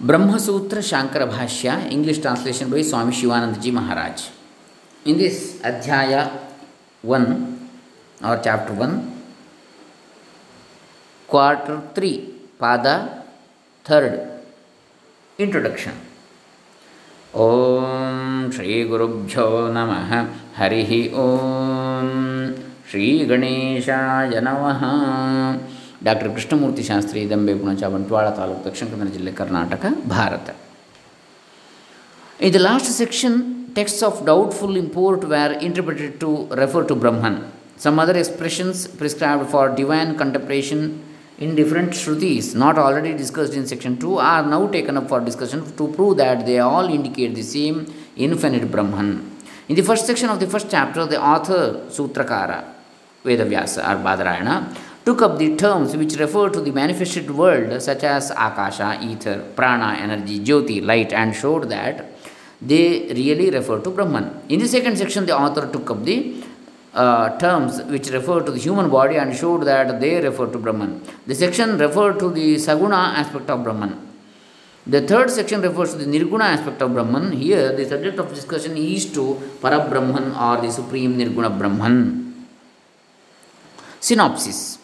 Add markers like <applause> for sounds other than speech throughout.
Brahmasutra Shankara Bhashya, English translation by Swami Shivanandaji Maharaj. In this Adhyaya 1 or chapter 1, quarter 3, Pada 3rd, Introduction. ॐ श्रीगुरुभ्यो नमः हरिः ॐ श्रीगणेशाय नमः ಡಾಕ್ಟರ್ ಕೃಷ್ಣಮೂರ್ತಿ ಶಾಸ್ತ್ರಿ ದಂಬೆ ಪುಣಚ ಬಂಟ್ವಾಳ ತಾಲೂಕು ದಕ್ಷಿಣ ಕನ್ನಡ ಜಿಲ್ಲೆ Karnataka Bharat In the last section, texts of doubtful import were interpreted to refer to Brahman. Some other expressions prescribed for divine contemplation in different Shrutis, not already discussed in section 2, are now taken up for discussion to prove that they all indicate the same infinite Brahman. In the first section of the first chapter, the author, Sutrakara, Vedavyasa or Badarayana, took up the terms which refer to the manifested world, such as Akasha, ether, prana, energy, jyoti, light, and showed that they really refer to Brahman. In the second section, the author took up the uh, terms which refer to the human body and showed that they refer to Brahman. The section referred to the Saguna aspect of Brahman. The third section refers to the Nirguna aspect of Brahman. Here, the subject of discussion is to Parabrahman or the Supreme Nirguna Brahman. Synopsis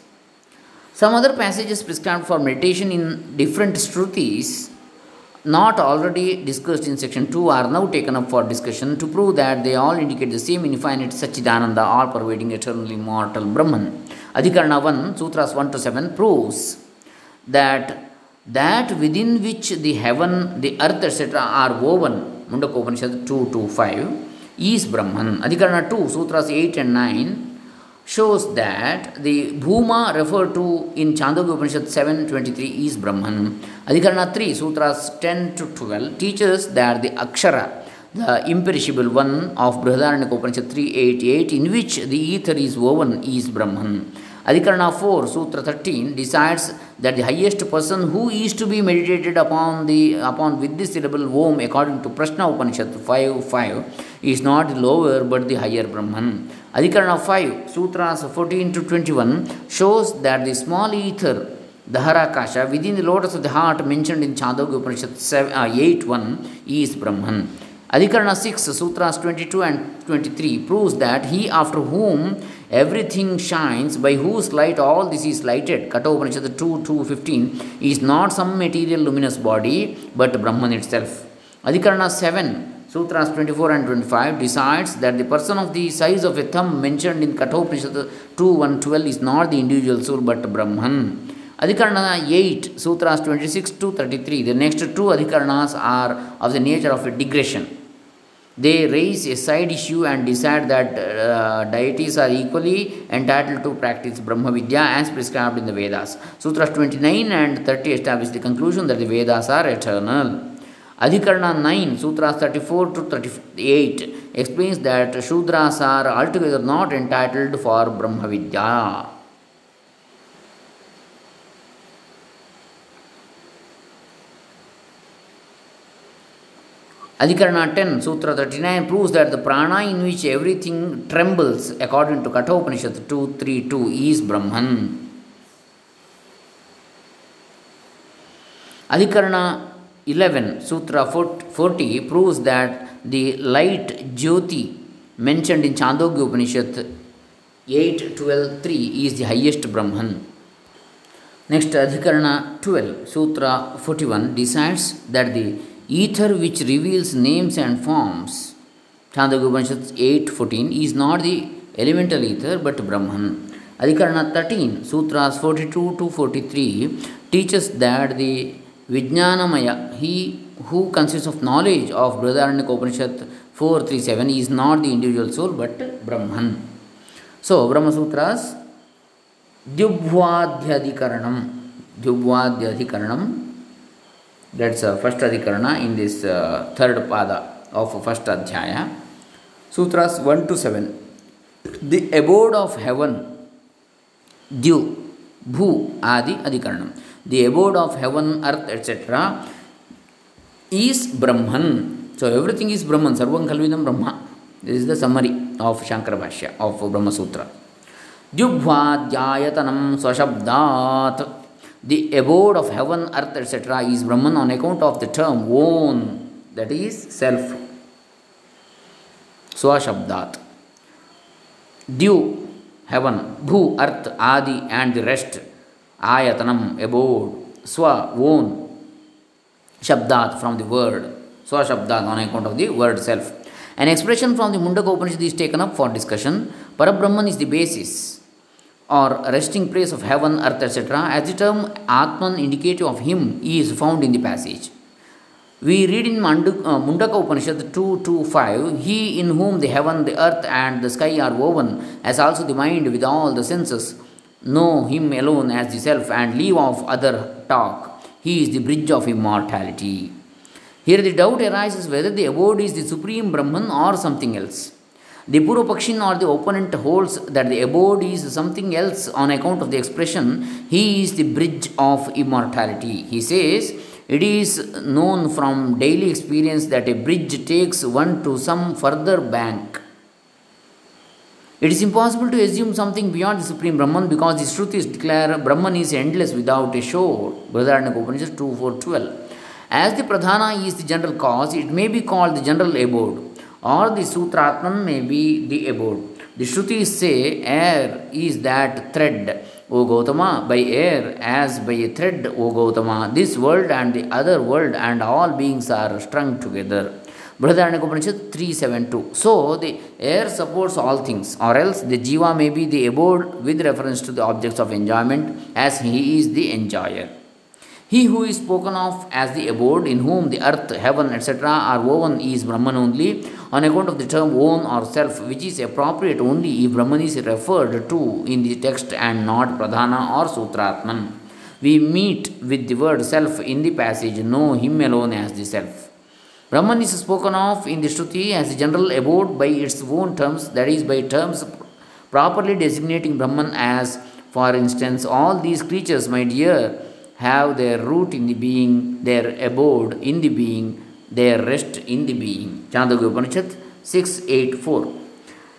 Some other passages prescribed for meditation in different Shrutis, not already discussed in section 2, are now taken up for discussion to prove that they all indicate the same infinite Sachidananda, all pervading, eternal, immortal Brahman. Adhikarana 1, Sutras 1 to 7 proves that that within which the heaven, the earth, etc., are woven, Mundaka Upanishad 2 to 5, is Brahman. Adhikarana 2, Sutras 8 and 9 shows that the Bhuma referred to in Chandogya Upanishad 7.23 is Brahman. Adhikarana 3, Sutras 10 to 12 teaches that the Akshara, the imperishable one of Brihadaranyaka Upanishad 3.88 in which the ether is woven is Brahman. Adhikarana 4, Sutra 13 decides that the highest person who is to be meditated upon the upon with the according to Prashna Upanishad 5 5 is not lower but the higher Brahman. Adhikarana 5, Sutras 14 to 21 shows that the small ether, Daharakasha, within the lotus of the heart mentioned in Chandogya Upanishad 7, uh, 8 1 is Brahman. Adhikarana 6, Sutras 22 and 23 proves that he after whom everything shines, by whose light all this is lighted, Katha Upanishad 2 2 15, is not some material luminous body but Brahman itself. Adhikarana 7, Sutras 24 and 25 decides that the person of the size of a thumb mentioned in Kathopanishad 2 1 12 is not the individual soul but Brahman. Adhikarana 8, Sutras 26 to 33. The next two Adhikaranas are of the nature of a digression. They raise a side issue and decide that uh, deities are equally entitled to practice Brahma Vidya as prescribed in the Vedas. Sutras 29 and 30 establish the conclusion that the Vedas are eternal. Adhikarana 9, Sutras 34 to 38 explains that Shudras are altogether not entitled for Brahma Vidya. Adhikarana 10, Sutra 39 proves that the prana in which everything trembles according to Kathopanishad 232 is Brahman. Adhikarana 11, Sutra 40 proves that the light Jyoti mentioned in Chandogya Upanishad 8, 12, 3 is the highest Brahman. Next, Adhikarana 12, Sutra 41 decides that the ether which reveals names and forms, Chandogya Upanishad 8, 14, is not the elemental ether but Brahman. Adhikarana 13, Sutras 42 to 43 teaches that the Vijnanamaya, he who consists of knowledge of Brihadaranyaka Upanishad 437 is not the individual soul but Brahman. So, Brahma Sutras, Dyubhvadhyadhikaranam, Dyubhvadhyadhikaranam, that's uh, first adhikarana in this uh, third pada of first adhyaya. Sutras 1 to 7. The abode of heaven, Dyu, Bhu, Adi, Adhikaranam the abode of heaven, earth, etc., is Brahman. So everything is Brahman. Sarvam Kalvidam Brahma. This is the summary of Shankara Bhashya of Brahma Sutra. Dyubhvadhyayatanam swashabdat. The abode of heaven, earth, etc. is Brahman on account of the term own, that is self. Swashabdat. Dyu, heaven, Bhu, earth, Adi, and the rest, Ayatanam, abode, Swa, own, Shabdat, from the word, Swashabdat, on account of the word self. An expression from the Mundaka Upanishad is taken up for discussion. Parabrahman is the basis or resting place of heaven, earth, etc. As the term Atman indicative of him is found in the passage. We read in uh, Mundaka Upanishad 2.2.5, He in whom the heaven, the earth and the sky are woven, as also the mind with all the senses, know him alone as the self and leave off other talk. He is the bridge of immortality. Here the doubt arises whether the abode is the supreme Brahman or something else. The Purvapakshin or the opponent holds that the abode is something else on account of the expression, He is the bridge of immortality. He says, it is known from daily experience that a bridge takes one to some further bank. It is impossible to assume something beyond the Supreme Brahman because the truth is declared Brahman is endless without a shore. Brihadaranyaka Upanishad 2 4 12. As the Pradhana is the general cause, it may be called the general abode, or the Sutratman may be the abode. The Shrutis say air is that thread O Gautama, by air as by a thread, O Gautama, this world and the other world and all beings are strung together. Brihadaranyaka Upanishad 372. So, the air supports all things, or else the jiva may be the abode with reference to the objects of enjoyment, as he is the enjoyer. He who is spoken of as the abode, in whom the earth, heaven, etc., are woven, is Brahman only, on account of the term own or self, which is appropriate only if Brahman is referred to in the text and not Pradhana or Sutratman. We meet with the word self in the passage, know him alone as the self. Brahman is spoken of in the Shruti as general abode by its own terms, that is, by terms properly designating Brahman as, for instance, all these creatures, my dear have their root in the being, their abode in the being, their rest in the being. Chandogya Upanishad 684.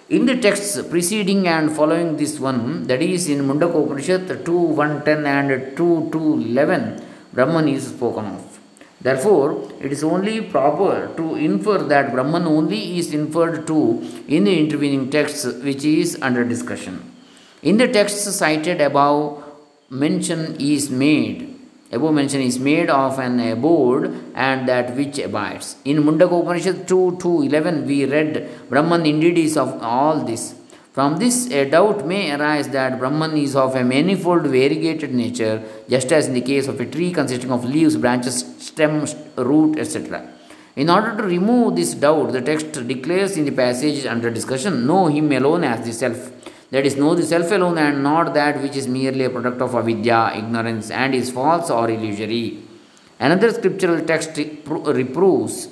In the texts preceding and following this one, that is in Mundaka Upanishad 2 110 and 2 2 11, Brahman is spoken of. Therefore, it is only proper to infer that Brahman only is inferred to in the intervening texts which is under discussion. In the texts cited above, mention is made. Above mention is made of an abode and that which abides. In mundaka upanishad 2 2 11 we read brahman indeed is of all this. From this a doubt may arise that brahman is of a manifold variegated nature just as in the case of a tree consisting of leaves branches stem root etc in order to remove this doubt the text declares in the passage under discussion know him alone as the self that is, know the self alone and not that which is merely a product of avidya, ignorance, and is false or illusory. Another scriptural text reproves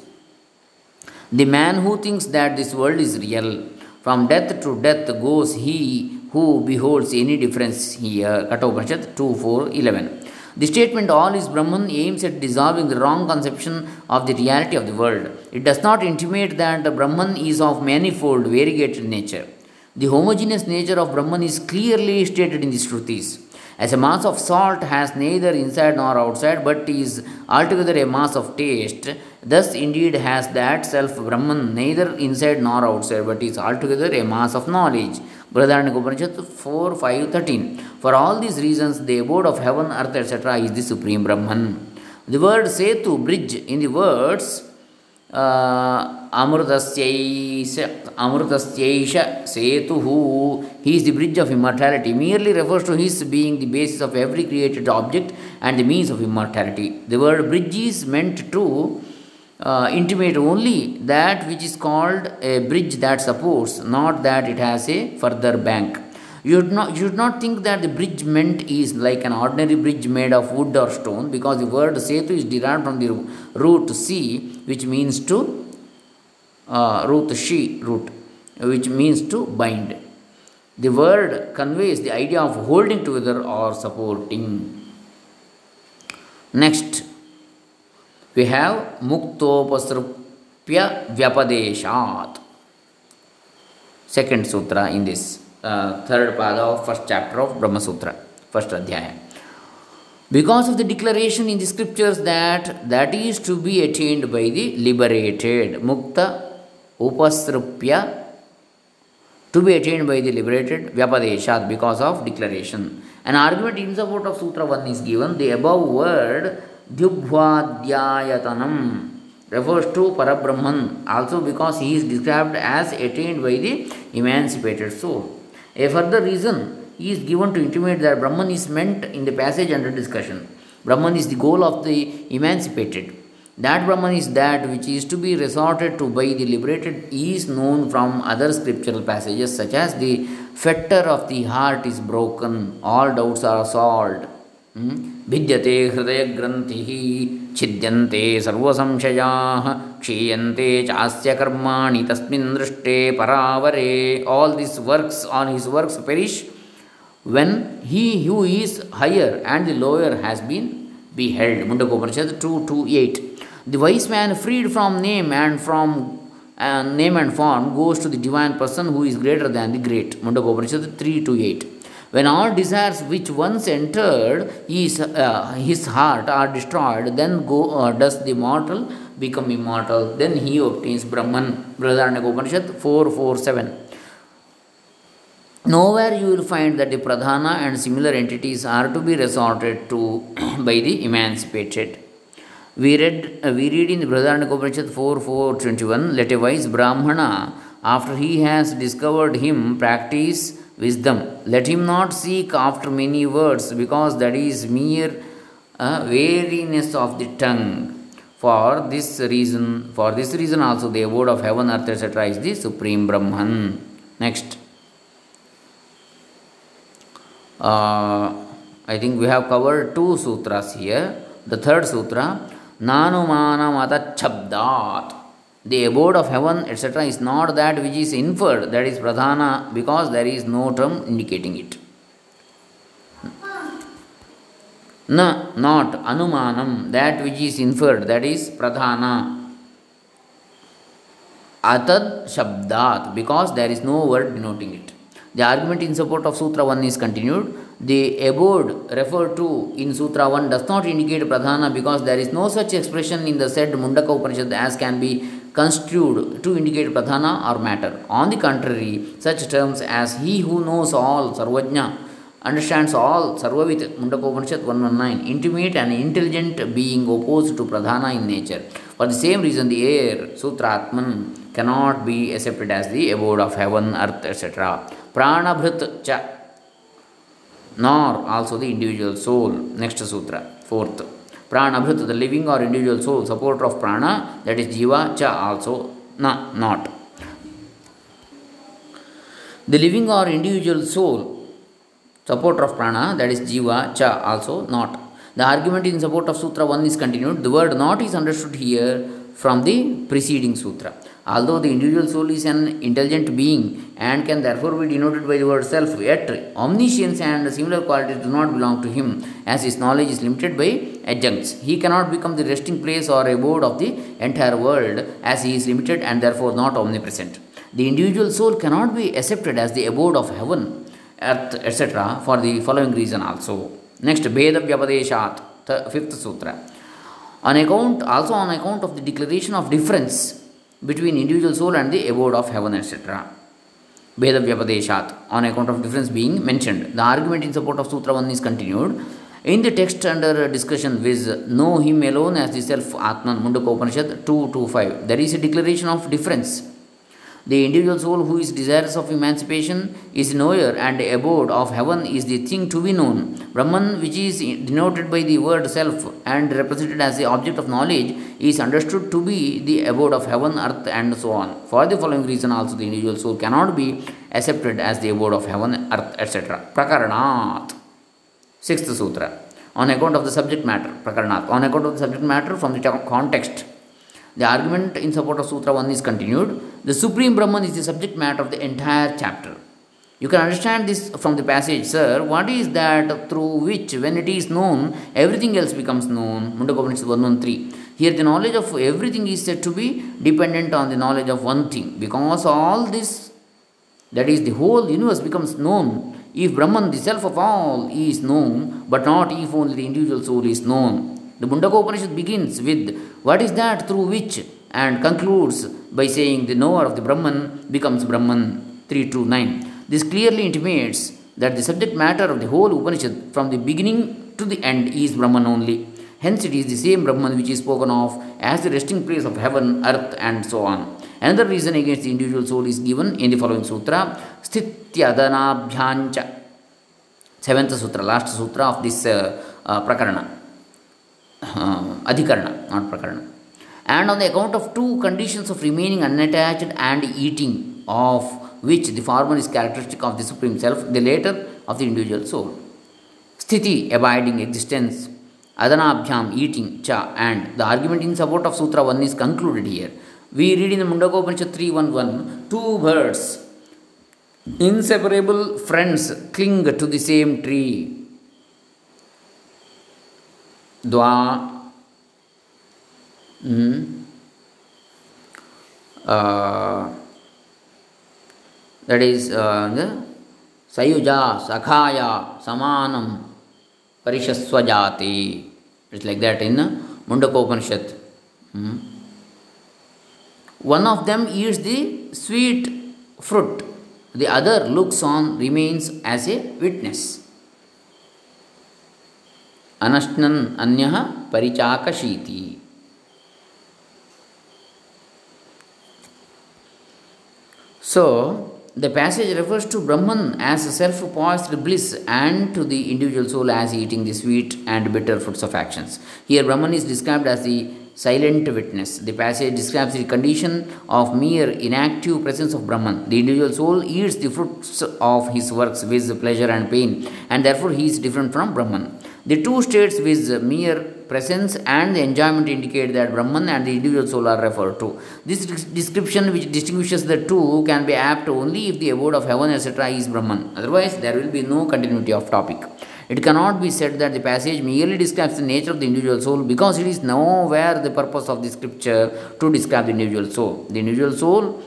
the man who thinks that this world is real. From death to death goes he who beholds any difference here. Kathopanishad 2 4 11. The statement all is Brahman aims at dissolving the wrong conception of the reality of the world. It does not intimate that the Brahman is of manifold, variegated nature. The homogeneous nature of Brahman is clearly stated in the Shrutis. As a mass of salt has neither inside nor outside, but is altogether a mass of taste, thus indeed has that self Brahman neither inside nor outside, but is altogether a mass of knowledge. Brihadaranyaka Upanishad 4 5 13. For all these reasons, the abode of heaven, earth, etc., is the supreme Brahman. The word Setu, bridge, in the words ಅಮೃತಸ್ಯೈಸ ಅಮೃತಸ್ಯೈಷ Setu he is the bridge of immortality merely refers to his being the basis of every created object and the means of immortality the word bridge is meant to uh, intimate only that which is called a bridge that supports, not that it has a further bank you should not, you should not think that the bridge meant is like an ordinary bridge made of wood or stone because the word setu is derived from the root see which means to uh, root she root which means to bind. The word conveys the idea of holding together or supporting. Next we have muktopasrupya vyapadeshat. Second sutra in this third pada of first chapter of Brahma Sutra, first adhyaya. because of the declaration in the scriptures that that is to be attained by the liberated mukta upasrupya to be attained by the liberated vyapadeshat because of declaration an argument in support of sutra 1 is given the above word dhyubhadhyayatanam refers to parabrahman also because he is described as attained by the emancipated soul a further reason is given to intimate that Brahman is meant in the passage under discussion. Brahman is the goal of the emancipated. That Brahman is that which is to be resorted to by the liberated is known from other scriptural passages, such as the fetter of the heart is broken, all doubts are solved. भिद्यते हृदय ग्रंथि छिद्यन्ते सर्वसंशयाः, क्षीयन्ते चास्य कर्माणि तस्मिन् दृष्टे परावरे। All this works on his works perish when he who is higher and the lower has been beheld Mundakopanishad two two eight the wise man freed from name and from name and form goes to the divine person who is greater than the great Mundakopanishad three two eight When all desires which once entered his, uh, his heart are destroyed, then go, uh, does the mortal become immortal. Then he obtains Brahman. Brihadaranyaka Upanishad 4 4 7. Nowhere you will find that the pradhana and similar entities are to be resorted to <clears throat> by the emancipated. We read, uh, we read in the Brihadaranyaka Upanishad 4 4 21 Let a wise Brahmana, after he has discovered him, practice wisdom. Let him not seek after many words, because that is mere uh, weariness of the tongue. For this reason, for this reason also the abode of heaven, earth, etc. is the supreme Brahman. Next. uh, I think we have covered two sutras here. The third sutra, Nanumana Chabdat. The abode of heaven, etc., is not that which is inferred, that is pradhana, because there is no term indicating it. Na, not anumanam, that which is inferred, that is pradhana. Atad shabdat, because there is no word denoting it. The argument in support of Sutra 1 is continued. The abode referred to in Sutra 1 does not indicate pradhana because there is no such expression in the said Mundaka Upanishad as can be construed to indicate pradhana or matter. On the contrary, such terms as he who knows all, Sarvajna, understands all, Sarvavit, Mundaka Upanishad 119, intimate and intelligent being opposed to pradhana in nature. For the same reason, the air, Sutra Atman, cannot be accepted as the abode of heaven, earth, etc. Pranabhrit cha, nor also the individual soul. Next sutra, fourth. Pranabhrit, the living or individual soul, supporter of prana, that is jiva, cha also na, not. The living or individual soul, supporter of prana, that is jiva, cha also not. The argument in support of Sutra 1 is continued. The word not is understood here from the preceding Sutra. Although the individual soul is an intelligent being and can therefore be denoted by the word self, yet omniscience and similar qualities do not belong to him, as his knowledge is limited by adjuncts. He cannot become the resting place or abode of the entire world, as he is limited and therefore not omnipresent. The individual soul cannot be accepted as the abode of heaven, earth, etc., for the following reason also. Next, Bheda Vyapadeshat, the fifth sutra. On account, also on account of the declaration of difference between individual soul and the abode of heaven, etc. Veda Vyapadeshat, on account of difference being mentioned. The argument in support of Sutra 1 is continued. In the text under discussion with know him alone as the self Atman, Mundaka Upanishad 2 to 5, there is a declaration of difference the individual soul who is desirous of emancipation is knower, and abode of heaven is the thing to be known. Brahman, which is denoted by the word self and represented as the object of knowledge, is understood to be the abode of heaven, earth, and so on. For the following reason, also the individual soul cannot be accepted as the abode of heaven, earth, etc. Prakaranat. Sixth Sutra. On account of the subject matter, Prakaranat. On account of the subject matter from the context the argument in support of Sutra 1 is continued. The Supreme Brahman is the subject matter of the entire chapter. You can understand this from the passage, sir. What is that through which, when it is known, everything else becomes known? Mundakopanishad 113. Here, the knowledge of everything is said to be dependent on the knowledge of one thing. Because all this, that is, the whole universe becomes known If Brahman, the self of all, is known, but not if only the individual soul is known. The Mundaka Upanishad begins with what is that through which and concludes by saying the knower of the Brahman becomes Brahman 3 to 9. This clearly intimates that the subject matter of the whole Upanishad from the beginning to the end is Brahman only. Hence, it is the same Brahman which is spoken of as the resting place of heaven, earth, and so on. Another reason against the individual soul is given in the following sutra Sthityadanabhyancha. Seventh sutra, last sutra of this uh, uh, prakarana. Uh, adhikarana, not prakarana. And on the account of two conditions of remaining unattached and eating, of which the former is characteristic of the Supreme Self, the later of the individual soul. Sthiti, abiding existence, Adanabhyam, eating, cha, and the argument in support of Sutra 1 is concluded here. We read in the Mundaka Upanishad 3.1.1 Two birds, inseparable friends, cling to the same tree. Dwa. Hmm. Uh, that is uh, the Sayuja, Sakhaya, Samanam, Parishaswajati. It's like that in Mundaka Upanishad. Hmm. One of them eats the sweet fruit, the other looks So, the passage refers to Brahman as self poised bliss and to the individual soul as eating the sweet and bitter fruits of actions. Here, Brahman is described as the silent witness. The passage describes the condition of mere inactive presence of Brahman. The individual soul eats the fruits of his works with pleasure and pain, and therefore he is different from Brahman. The two states with mere presence and the enjoyment indicate that Brahman and the individual soul are referred to. This description, which distinguishes the two, can be apt only if the abode of heaven, etc., is Brahman. Otherwise, there will be no continuity of topic. It cannot be said that the passage merely describes the nature of the individual soul because it is nowhere the purpose of the scripture to describe the individual soul. The individual soul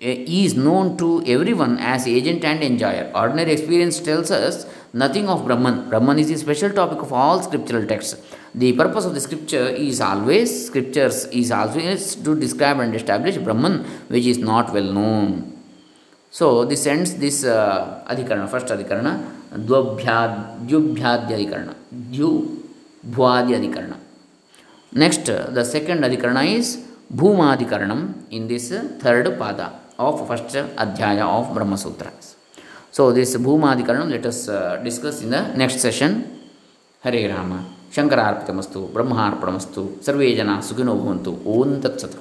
is known to everyone as agent and enjoyer. Ordinary experience tells us nothing of Brahman. Brahman is the special topic of all scriptural texts. The purpose of the scripture is always, scriptures is always to describe and establish Brahman, which is not well known. So this ends this uh, adhikarana, first adhikarana, dvabhyad, dvyubhyadhyadhikarana, dhyu, bhuadhyadhikarana. Next, the second adhikarana is bhumadhikaranam in this third pada of first adhyaya of Brahma Sutras. So this bhumadhikaranam let us uh, discuss in the next session. Hare Rama. ಶಂಕರಾರ್ಪಿತಮಸ್ತು ಬ್ರಹ್ಮಾರ್ಪಣಮಸ್ತು ಸರ್ವೇ ಜನ ಸುಖಿನೋ ಭವಂತು ಓಂ ತತ್ಸತ್